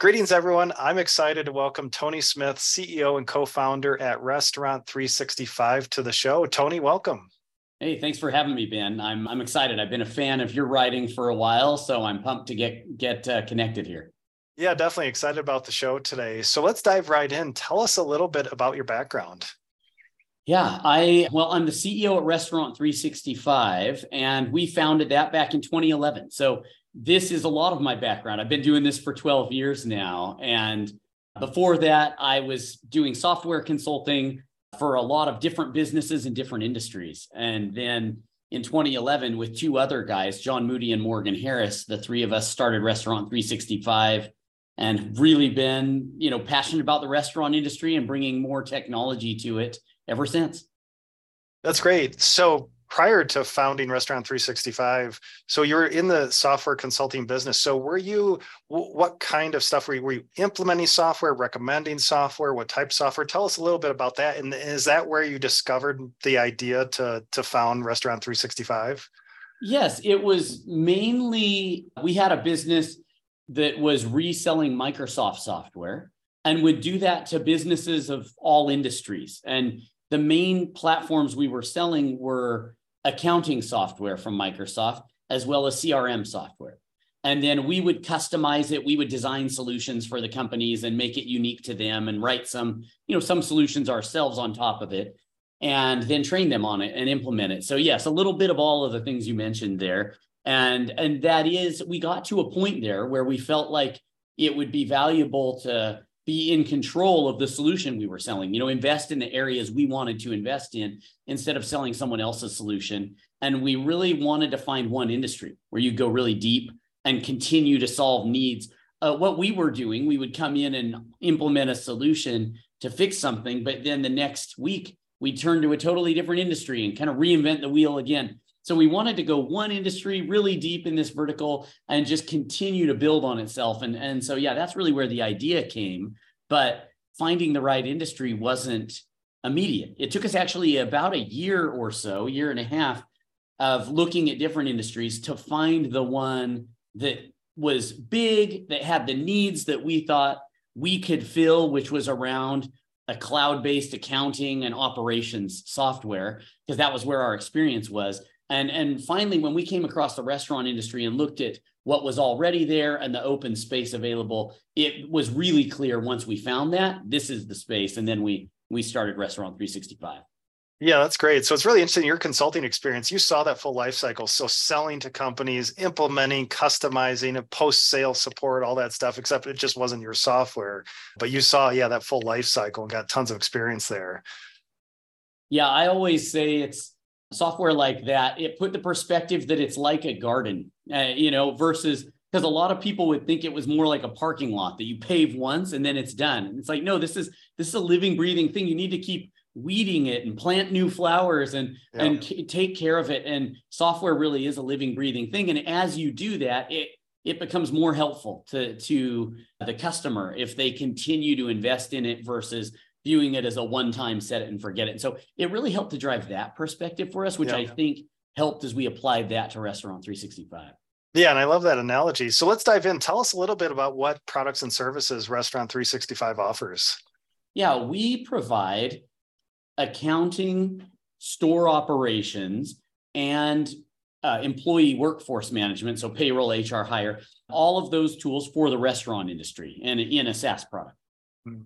Greetings, everyone. I'm excited to welcome Tony Smith, CEO and co founder at Restaurant 365, to the show. Tony, welcome. Hey, thanks for having me, Ben. I'm, I'm excited. I've been a fan of your writing for a while, so I'm pumped to get, get uh, connected here. Yeah, definitely excited about the show today. So let's dive right in. Tell us a little bit about your background. Yeah, I well, I'm the CEO at Restaurant 365, and we founded that back in 2011. So this is a lot of my background. I've been doing this for 12 years now. And before that, I was doing software consulting for a lot of different businesses and different industries. And then in 2011, with two other guys, John Moody and Morgan Harris, the three of us started Restaurant 365 and really been, you know, passionate about the restaurant industry and bringing more technology to it ever since. That's great. So prior to founding Restaurant 365, so you're in the software consulting business. So were you, what kind of stuff were you, were you implementing software, recommending software, what type of software? Tell us a little bit about that. And is that where you discovered the idea to, to found Restaurant 365? Yes, it was mainly, we had a business that was reselling Microsoft software and would do that to businesses of all industries. And the main platforms we were selling were accounting software from Microsoft, as well as CRM software. And then we would customize it. We would design solutions for the companies and make it unique to them and write some, you know, some solutions ourselves on top of it and then train them on it and implement it. So yes, a little bit of all of the things you mentioned there. And and that is we got to a point there where we felt like it would be valuable to be in control of the solution we were selling. You know invest in the areas we wanted to invest in instead of selling someone else's solution. And we really wanted to find one industry where you go really deep and continue to solve needs. Uh, what we were doing we would come in and implement a solution to fix something but then the next week we turn to a totally different industry and kind of reinvent the wheel again so we wanted to go one industry really deep in this vertical and just continue to build on itself. And, and so, yeah, that's really where the idea came. But finding the right industry wasn't immediate. It took us actually about a year or so, year and a half of looking at different industries to find the one that was big, that had the needs that we thought we could fill, which was around a cloud-based accounting and operations software, because that was where our experience was. And, and finally, when we came across the restaurant industry and looked at what was already there and the open space available, it was really clear once we found that this is the space. And then we we started Restaurant 365. Yeah, that's great. So it's really interesting your consulting experience. You saw that full life cycle. So selling to companies, implementing, customizing, and post sale support, all that stuff, except it just wasn't your software. But you saw, yeah, that full life cycle and got tons of experience there. Yeah, I always say it's software like that, it put the perspective that it's like a garden, uh, you know, versus because a lot of people would think it was more like a parking lot that you pave once and then it's done. And it's like, no, this is this is a living, breathing thing. You need to keep weeding it and plant new flowers and yeah. and c- take care of it. And software really is a living, breathing thing. And as you do that, it it becomes more helpful to to the customer if they continue to invest in it versus viewing it as a one-time set it and forget it. And so it really helped to drive that perspective for us, which yeah. I think helped as we applied that to Restaurant 365. Yeah, and I love that analogy. So let's dive in. Tell us a little bit about what products and services Restaurant 365 offers. Yeah, we provide accounting, store operations, and uh, employee workforce management, so payroll, HR, hire, all of those tools for the restaurant industry and in a SaaS product. Hmm.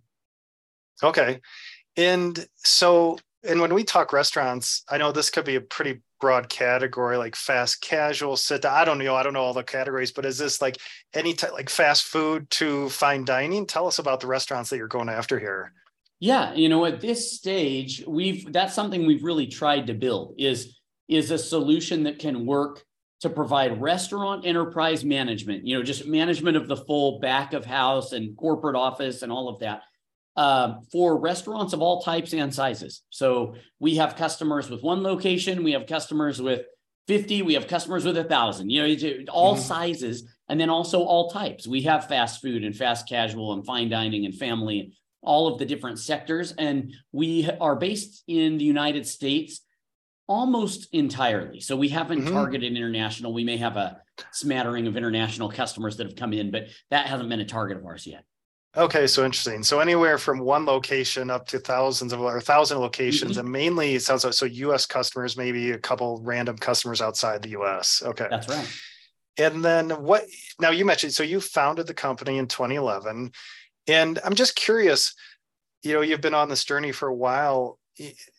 Okay. And so, and when we talk restaurants, I know this could be a pretty broad category, like fast casual, sit down. I don't know. I don't know all the categories, but is this like any type like fast food to fine dining? Tell us about the restaurants that you're going after here. Yeah, you know, at this stage, we've that's something we've really tried to build is is a solution that can work to provide restaurant enterprise management, you know, just management of the full back of house and corporate office and all of that uh, for restaurants of all types and sizes. So we have customers with one location, we have customers with 50, we have customers with a thousand, you know, all mm-hmm. sizes, and then also all types. We have fast food and fast casual and fine dining and family, all of the different sectors. And we are based in the United States almost entirely. So we haven't Mhm. targeted international. We may have a smattering of international customers that have come in, but that hasn't been a target of ours yet. Okay, so interesting. So anywhere from one location up to thousands of or thousand locations, mm-hmm. and mainly it sounds like so U.S. customers, maybe a couple random customers outside the U.S. Okay, That's right. and then what? Now you mentioned so you founded the company in 2011, and I'm just curious. You know, you've been on this journey for a while.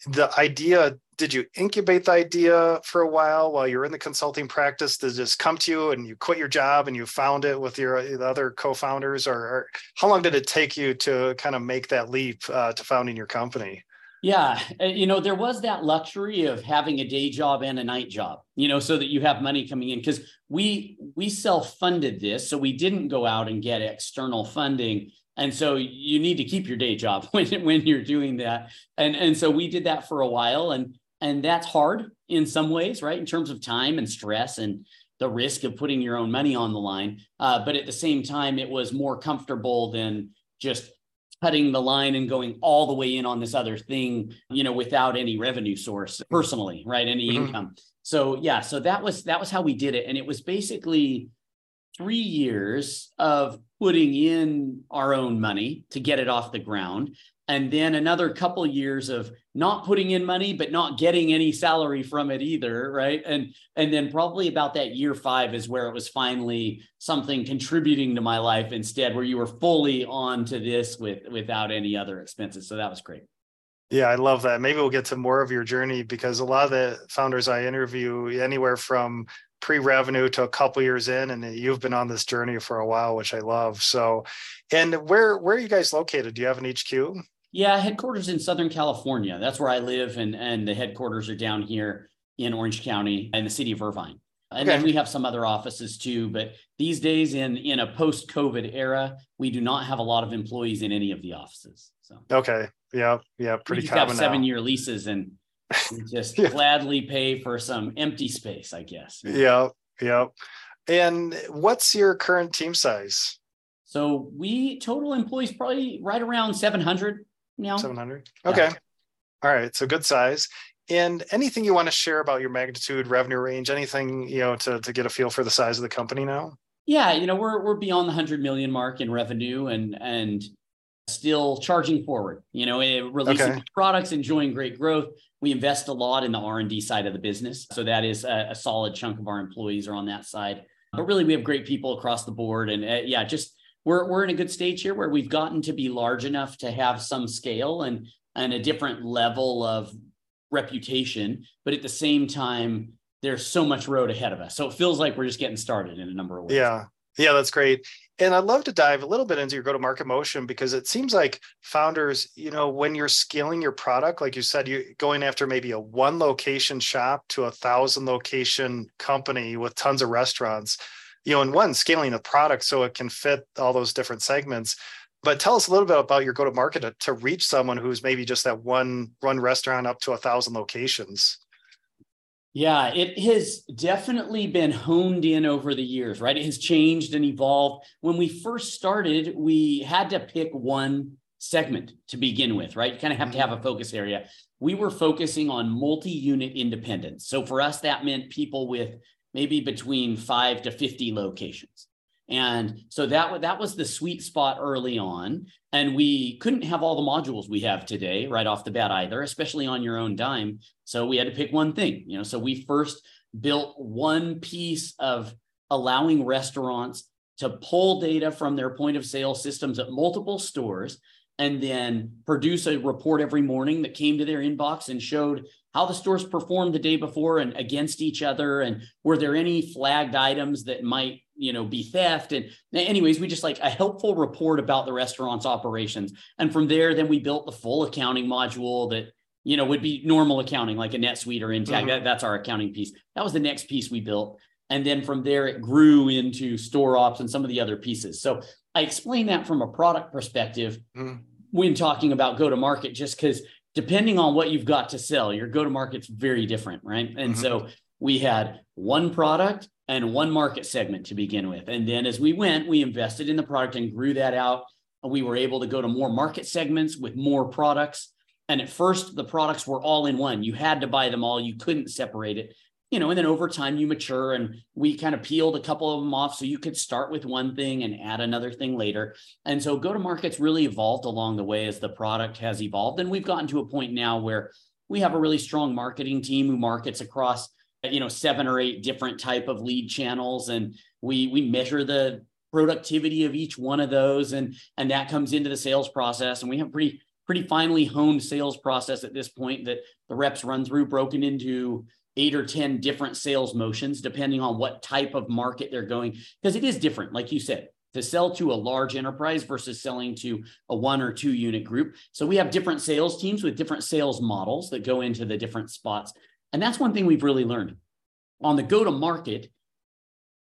The idea did you incubate the idea for a while while you're in the consulting practice? Did just come to you and you quit your job and you found it with your the other co-founders? Or, or how long did it take you to kind of make that leap uh, to founding your company? Yeah, uh, you know, there was that luxury of having a day job and a night job, you know, so that you have money coming in. Because we we self-funded this, so we didn't go out and get external funding. And so you need to keep your day job when when you're doing that. And and so we did that for a while. And and that's hard in some ways, right? In terms of time and stress and the risk of putting your own money on the line. Uh, but at the same time, it was more comfortable than just cutting the line and going all the way in on this other thing, you know, without any revenue source personally, right? Any Mhm. income. So yeah, so that was that was how we did it. And it was basically three years of putting in our own money to get it off the ground. And then another couple years of not putting in money, but not getting any salary from it either, right? And and then probably about that year five is where it was finally something contributing to my life instead, where you were fully on to this with without any other expenses. So that was great. yeah i love that maybe we'll get to more of your journey because a lot of the founders i interview anywhere from pre-revenue to a couple years in and you've been on this journey for a while which i love so and where where are you guys located do you have an hq yeah, headquarters in Southern California. That's where I live, and and the headquarters are down here in Orange County and the city of Irvine. And okay. then we have some other offices too. But these days, in in a post COVID era, we do not have a lot of employees in any of the offices. So okay, yeah, yeah, pretty we just have seven now. year leases and just yeah. gladly pay for some empty space, I guess. Yeah, yeah. And what's your current team size? So we total employees probably right around 700. No. 700? Okay. All right. So good size. And anything you want to share about your magnitude, revenue range, anything, you know, to, to get a feel for the size of the company now? Yeah, you know, we're we're beyond the 100 million mark in revenue and and still charging forward, you know, eh, releasing okay. products, enjoying great growth. We invest a lot in the R&D side of the business. So that is a, a solid chunk of our employees are on that side. But really we have great people across the board and uh, yeah, just we're we're in a good stage here where we've gotten to be large enough to have some scale and and a different level of reputation, but at the same time, there's so much road ahead of us. So it feels like we're just getting started in a number of ways. Yeah. Yeah, that's great. And I'd love to dive a little bit into your go to market motion because it seems like founders, you know, when you're scaling your product, like you said, you're going after maybe a one location shop to a thousand location company with tons of restaurants, you know, and one scaling the product so it can fit all those different segments. But tell us a little bit about your go to market to, to reach someone who's maybe just that one one restaurant up to a thousand locations. Yeah, it has definitely been honed in over the years, right? It has changed and evolved. When we first started, we had to pick one segment to begin with, right? You kind of have to have a mm-hmm. focus area. We were focusing on multi unit independents. So for us, that meant people with maybe between five to 50 locations. And so that, that was the sweet spot early on. And we couldn't have all the modules we have today right off the bat either, especially on your own dime. So we had to pick one thing, you know. So we first built one piece of allowing restaurants to pull data from their point of sale systems at multiple stores and then produce a report every morning that came to their inbox and showed how the stores performed the day before and against each other and were there any flagged items that might you know be theft? And anyways we just like a helpful report about the restaurant's operations. And from there then we built the full accounting module that you know would be normal accounting like a NetSuite or Intacct Mhm. that, that's our accounting piece. That was the next piece we built. And then from there it grew into store ops and some of the other pieces. So I explain that from a product perspective Mhm. when talking about go to market, just because depending on what you've got to sell, your go to market's very different, right? And Mhm. so we had one product and one market segment to begin with. And then as we went, we invested in the product and grew that out. And we were able to go to more market segments with more products. And at first, the products were all in one. You had to buy them all. You couldn't separate it. You know, and then over time you mature and we kind of peeled a couple of them off so you could start with one thing and add another thing later. And so go to markets really evolved along the way as the product has evolved. And we've gotten to a point now where we have a really strong marketing team who markets across you know seven or eight different type of lead channels and we we measure the productivity of each one of those and and that comes into the sales process and we have pretty pretty finely honed sales process at this point that the reps run through broken into eight or 10 different sales motions, depending on what type of market they're going. Because it is different, like you said, to sell to a large enterprise versus selling to a one or two unit group. So we have different sales teams with different sales models that go into the different spots. And that's one thing we've really learned. On the go to market,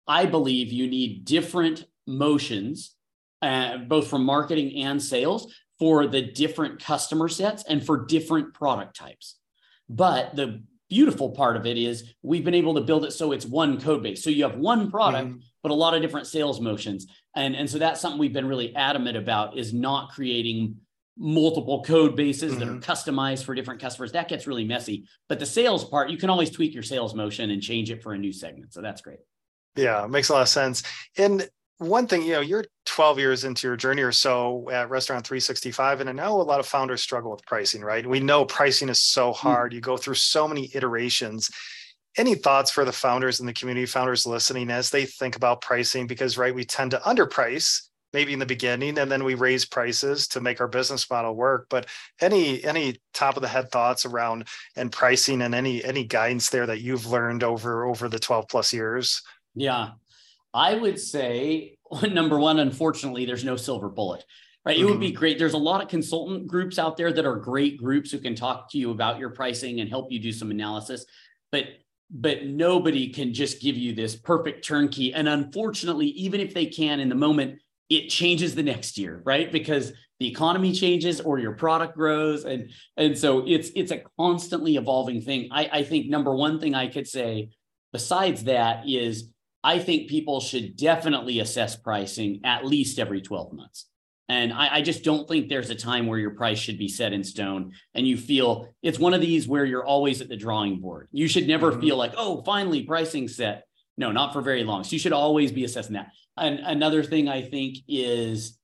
I believe you need different motions, uh, both from marketing and sales, for the different customer sets and for different product types. But the beautiful part of it is we've been able to build it so it's one code base. So you have one product, mm-hmm. but a lot of different sales motions. And, and so that's something we've been really adamant about is not creating multiple code bases mm-hmm. that are mm-hmm. customized for different customers. That gets really messy. But the sales part, you can always tweak your sales motion and change it for a new segment. So that's great. Yeah, makes a lot of sense. And one thing, you know, you're 12 years into your journey or so at Restaurant 365, and I know a lot of founders struggle with pricing, right? We know pricing is so hmm. hard. You go through so many iterations. Any thoughts for the founders and the community founders listening as they think about pricing? Because, right, we tend to underprice maybe in the beginning and then we raise prices to make our business model work but any any top of the head thoughts around and pricing and any any guidance there that you've learned over over the 12 plus years yeah I would say number one, unfortunately, there's no silver bullet. Right. It would be mm-hmm. great. There's a lot of consultant groups out there that are great groups who can talk to you about your pricing and help you do some analysis. But but nobody can just give you this perfect turnkey. And unfortunately, even if they can in the moment, it changes the next year, right? Because the economy changes or your product grows. And, and so it's it's a constantly evolving thing. I, I think number one thing I could say besides that is I think people should definitely assess pricing at least every 12 months. And I, I, just don't think there's a time where your price should be set in stone and you feel it's one of these where you're always at the drawing board. You should never mm-hmm. feel like, oh, finally pricing set. No, not for very long. So you should always be assessing that. And another thing I think is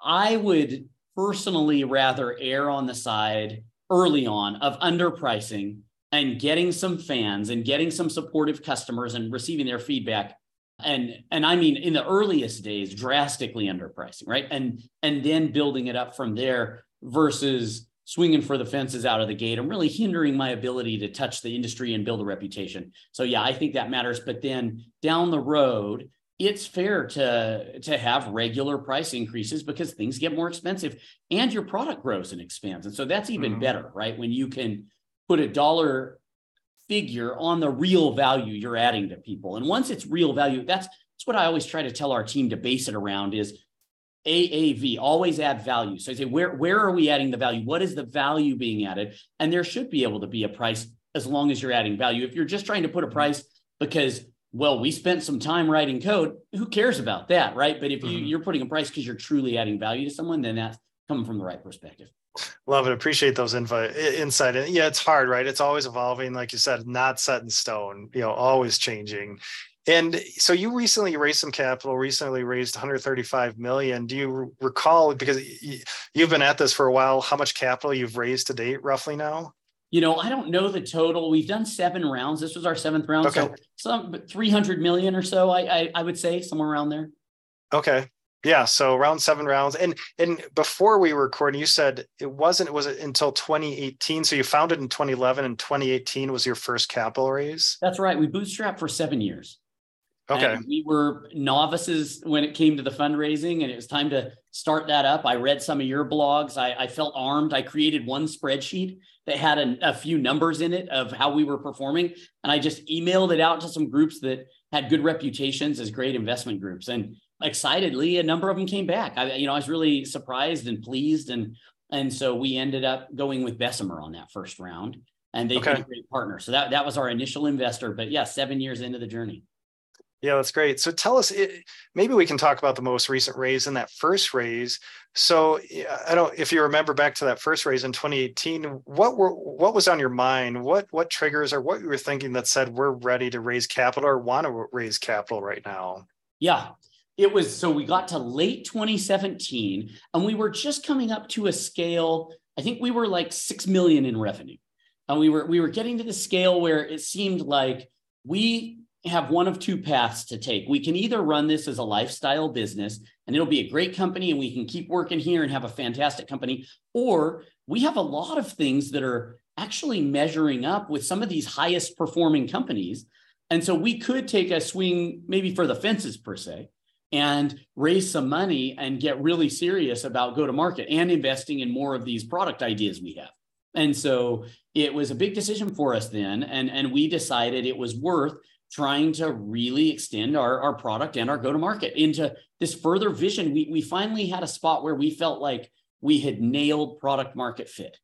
I would personally rather err on the side early on of underpricing and getting some fans and getting some supportive customers and receiving their feedback. And and i mean in the earliest days drastically underpricing right? And and then building it up from there versus swinging for the fences out of the gate and really hindering my ability to touch the industry and build a reputation. So yeah i think that matters. But then down the road it's fair to to have regular price increases because things get more expensive and your product grows and expands. And so that's even mm-hmm. better right? When you can put a dollar figure on the real value you're adding to people. And once it's real value, that's that's what I always try to tell our team to base it around is AAV, always add value. So I say, where, where are we adding the value? What is the value being added? And there should be able to be a price as long as you're adding value. If you're just trying to put a price because, well, we spent some time writing code, who cares about that, right? But if you, mm-hmm. you're putting a price because you're truly adding value to someone, then that's coming from the right perspective. Love it. Appreciate those invite insight. And yeah, it's hard, right? It's always evolving, like you said, not set in stone. You know, always changing. And so you recently raised some capital. Recently raised 135 million. Do you recall because you've been at this for a while? How much capital you've raised to date, roughly now? You know, I don't know the total. We've done seven rounds. This was our seventh round, okay. so some 300 million or so. I, I I would say somewhere around there. Okay, yeah, so around seven rounds, and and before we were recording, you said it wasn't. Was it until 2018? So you founded in 2011, and 2018 was your first capital raise. That's right. We bootstrapped for seven years. Okay. And we were novices when it came to the fundraising, and it was time to start that up. I read some of your blogs. I, I felt armed. I created one spreadsheet that had a, a few numbers in it of how we were performing, and I just emailed it out to some groups that had good reputations as great investment groups. And excitedly, a number of them came back. I, you know, I was really surprised and pleased, and and so we ended up going with Bessemer on that first round, and they've okay. been a great partner. So that that was our initial investor. But yeah, seven years into the journey. Yeah, that's great. So tell us, eh, maybe we can talk about the most recent raise in that first raise. So I don't, if you remember back to that first raise in 2018, what were what was on your mind? What what triggers or what you were thinking that said we're ready to raise capital or want to raise capital right now? Yeah, it was. So we got to late 2017, and we were just coming up to a scale. I think we were like six million in revenue, and we were we were getting to the scale where it seemed like we have one of two paths to take. We can either run this as a lifestyle business and it'll be a great company and we can keep working here and have a fantastic company, or we have a lot of things that are actually measuring up with some of these highest performing companies. And so we could take a swing maybe for the fences per se and raise some money and get really serious about go to market and investing in more of these product ideas we have. And so it was a big decision for us then. And, and we decided it was worth trying to really extend our, our product and our go to market into this further vision. We, we finally had a spot where we felt like we had nailed product market fit.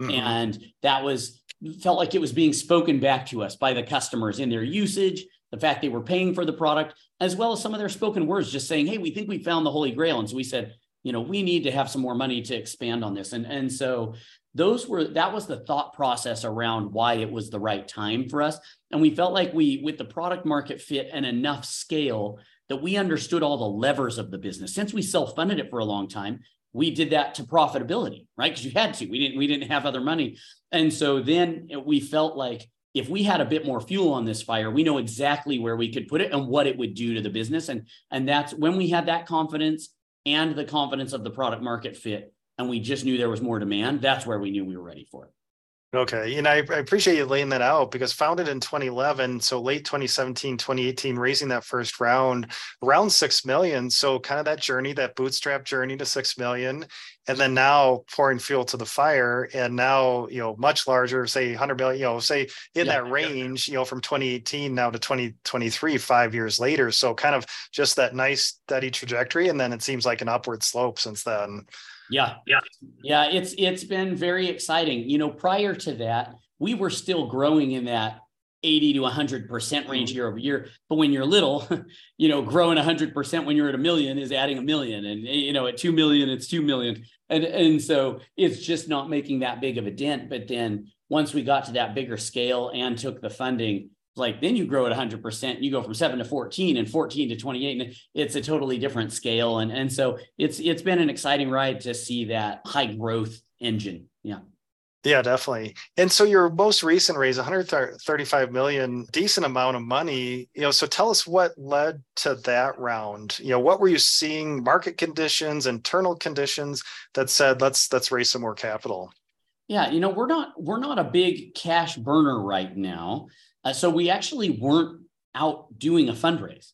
Mm-hmm. And that was felt like it was being spoken back to us by the customers in their usage, the fact they were paying for the product, as well as some of their spoken words just saying, Hey, we think we found the holy grail. And so we said, you know, we need to have some more money to expand on this. And, and so those were that was the thought process around why it was the right time for us. And we felt like we with the product market fit and enough scale that we understood all the levers of the business. Since we self-funded it for a long time we did that to profitability right? Because you had to. We didn't we didn't have other money. And so then we felt like if we had a bit more fuel on this fire we know exactly where we could put it and what it would do to the business and and that's when we had that confidence and the confidence of the product market fit and we just knew there was more demand, that's where we knew we were ready for it. Okay. And I, I, appreciate you laying that out because founded in 2011, so late 2017, 2018, raising that first round, around 6 million. So kind of that journey, that bootstrap journey to 6 million. And then now pouring fuel to the fire and now, you know, much larger, say 100 million, you know, say in yeah, that range, yeah. you know, from 2018 now to 2023, five years later. So kind of just that nice steady trajectory. And then it seems like an upward slope since then. Yeah. Yeah. Yeah. It's it's been very exciting. You know, prior to that, we were still growing in that 80 to 100% range year over year. But when you're little, you know, growing 100% when you're at a million is adding a million. And, eh, you know, at 2 million, it's 2 million. And, and so it's just not making that big of a dent. But then once we got to that bigger scale and took the funding, like then you grow at 100% you go from 7 to 14 and 14 to 28 and it's a totally different scale and and so it's it's been an exciting ride to see that high growth engine yeah yeah definitely. And so your most recent raise 135 million decent amount of money you know so tell us what led to that round. You know what were you seeing market conditions internal conditions that said let's let's raise some more capital yeah you know we're not we're not a big cash burner right now. Uh, so we actually weren't out doing a fundraise,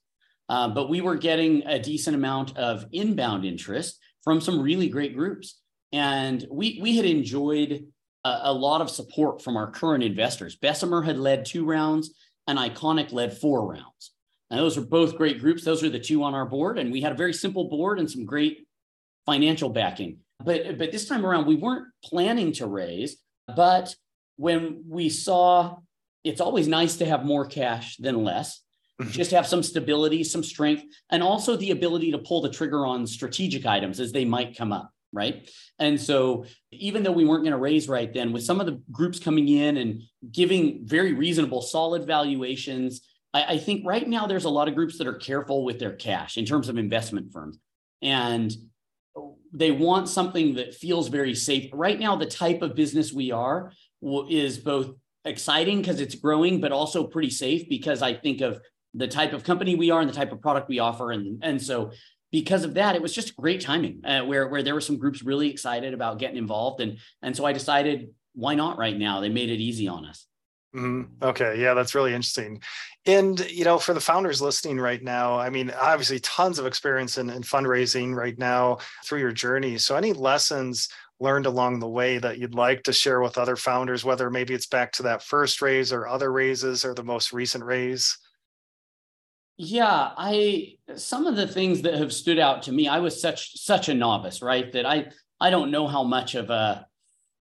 uh, but we were getting a decent amount of inbound interest from some really great groups. And we, we had enjoyed a, a lot of support from our current investors. Bessemer had led two rounds, and ICONIQ led four rounds. And those are both great groups. Those are the two on our board. And we had a very simple board and some great financial backing. But, but this time around, we weren't planning to raise. But when we saw it's always nice to have more cash than less. Mm-hmm. Just have some stability, some strength, and also the ability to pull the trigger on strategic items as they might come up. Right. And so, even though we weren't going to raise right then, with some of the groups coming in and giving very reasonable, solid valuations, I, I think right now there's a lot of groups that are careful with their cash in terms of investment firms. And they want something that feels very safe. Right now, the type of business we are is both exciting because it's growing, but also pretty safe because I think of the type of company we are and the type of product we offer. And, and so because of that, it was just great timing uh, where, where there were some groups really excited about getting involved. And, and so I decided, why not right now? They made it easy on us. Mm-hmm. Okay. Yeah, that's really interesting. And, you know, for the founders listening right now, I mean, obviously tons of experience in, in fundraising right now through your journey. So any lessons learned along the way that you'd like to share with other founders, whether maybe it's back to that first raise or other raises or the most recent raise? Yeah, I some of the things that have stood out to me, I was such such a novice, right? That I I don't know how much of a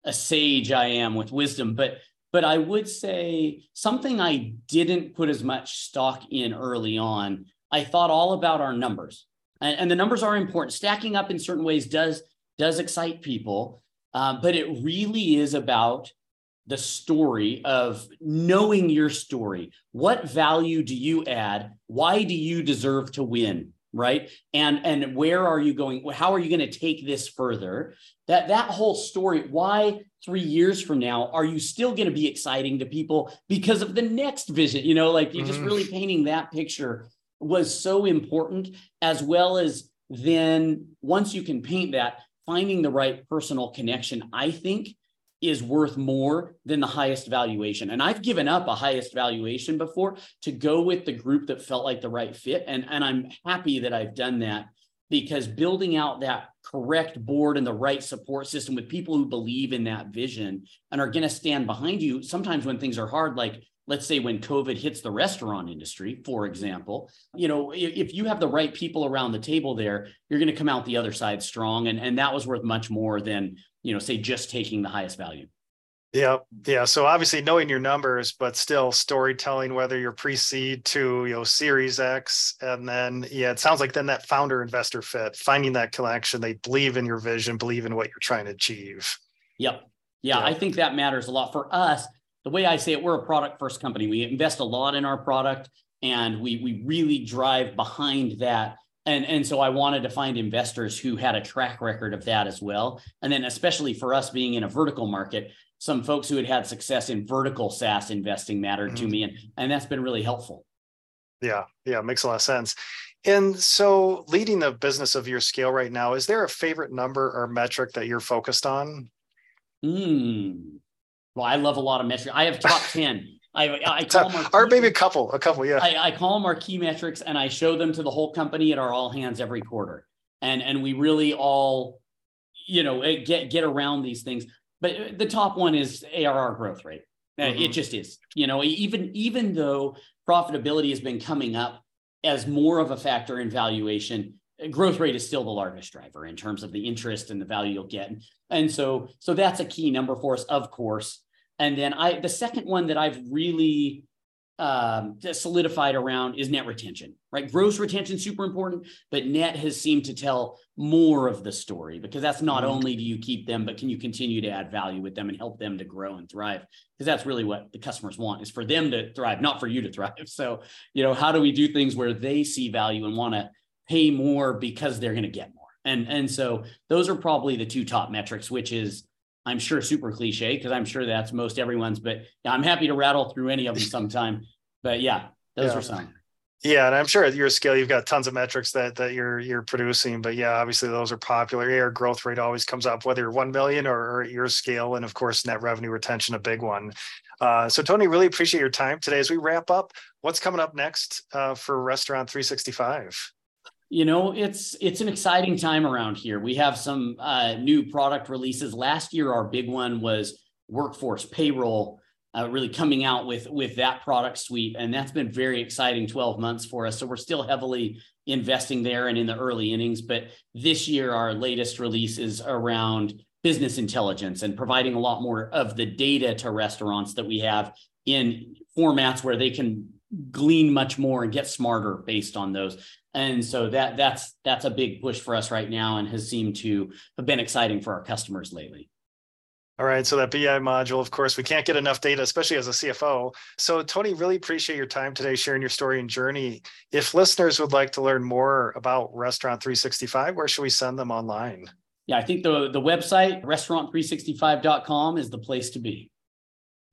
a sage I am with wisdom, but But I would say something I didn't put as much stock in early on. I thought all about our numbers, and, and the numbers are important. Stacking up in certain ways does does excite people, um, but it really is about the story of knowing your story. What value do you add? Why do you deserve to win? Right. And and where are you going? How are you going to take this further? That that whole story, why three years from now are you still going to be exciting to people because of the next vision? You know, like you just mm-hmm. really painting that picture was so important, as well as then once you can paint that, finding the right personal connection, I think is worth more than the highest valuation. And I've given up a highest valuation before to go with the group that felt like the right fit. And, and I'm happy that I've done that because building out that correct board and the right support system with people who believe in that vision and are going to stand behind you sometimes when things are hard, like let's say when covid hits the restaurant industry for example you know if, you have the right people around the table there you're going to come out the other side strong and, and that was worth much more than you know, say just taking the highest value. Yeah, yeah. So obviously knowing your numbers, but still storytelling, whether you're pre-seed to you know Series X, and then yeah, it sounds like then that founder investor fit, finding that connection, they believe in your vision, believe in what you're trying to achieve. Yep. Yeah, I think that matters a lot for us. The way I say it, we're a product first company. We invest a lot in our product, and we we really drive behind that and and so i wanted to find investors who had a track record of that as well and then especially for us being in a vertical market some folks who had had success in vertical saas investing mattered mm-hmm. to me and and that's been really helpful yeah yeah makes a lot of sense and so leading the business of your scale right now is there a favorite number or metric that you're focused on mm. Well i love a lot of metrics i have top 10 I, I call them our, our maybe a couple, a couple, yeah. I, I call them our key metrics, and I show them to the whole company at our all hands every quarter, and and we really all, you know, eh, get get around these things. But the top one is ARR growth rate. Eh, mm-hmm. It just is. You know, even even though profitability has been coming up as more of a factor in valuation, eh, growth rate is still the largest driver in terms of the interest and the value you'll get. And so so that's a key number for us, of course. And then I, the second one that I've really um, solidified around is net retention, right? Gross retention super important, but net has seemed to tell more of the story because that's not mm-hmm. only do you keep them, but can you continue to add value with them and help them to grow and thrive? Because that's really what the customers want is for them to thrive, not for you to thrive. So, you know, how do we do things where they see value and want to pay more because they're going to get more? And and so those are probably the two top metrics, which is I'm sure super cliche because I'm sure that's most everyone's, but I'm happy to rattle through any of them sometime. But yeah, those yeah. are some. Yeah, and I'm sure at your scale you've got tons of metrics that that you're you're producing. But yeah, obviously those are popular. Your growth rate always comes up, whether you're one million or, or your scale, and of course net revenue retention, a big one. Uh, so Tony, really appreciate your time today. As we wrap up, what's coming up next uh, for Restaurant 365? You know it's it's an exciting time around here. We have some uh, new product releases. Last year our big one was workforce payroll uh, really coming out with with that product suite and that's been very exciting 12 months for us. So we're still heavily investing there and in the early innings but this year our latest release is around business intelligence and providing a lot more of the data to restaurants that we have in formats where they can glean much more and get smarter based on those and so that that's that's a big push for us right now and has seemed to have been exciting for our customers lately. All right. So that bi module of course we can't get enough data especially as a cfo so tony really appreciate your time today sharing your story and journey. If listeners would like to learn more about restaurant 365 where should we send them online? Yeah i think the the website restaurant365.com is the place to be.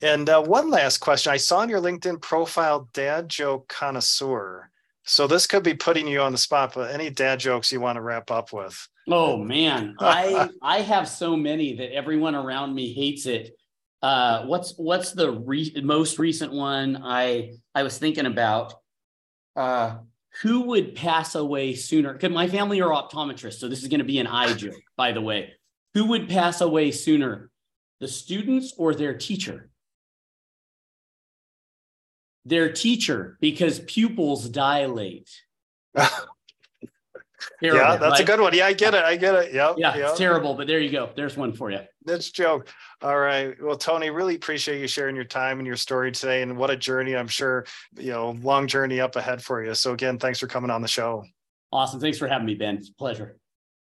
And uh, one last question. I saw on your linkedin profile dad joke connoisseur so this could be putting you on the spot, but any dad jokes you want to wrap up with? Oh man, I I have so many that everyone around me hates it. Uh, what's what's the re- most recent one I I was thinking about? Uh, who would pass away sooner? Because my family are optometrists, so this is going to be an eye joke, by the way. Who would pass away sooner, the students or their teacher? Their teacher because pupils dilate. Terrible, yeah, that's right? a good one. Yeah, I get it. I get it. Yep, yeah, yep. it's terrible, but there you go. There's one for you. That's joke. All right. Well, Tony, really appreciate you sharing your time and your story today. And what a journey. I'm sure, you know, long journey up ahead for you. So again, thanks for coming on the show. Awesome. Thanks for having me, Ben. It's a pleasure.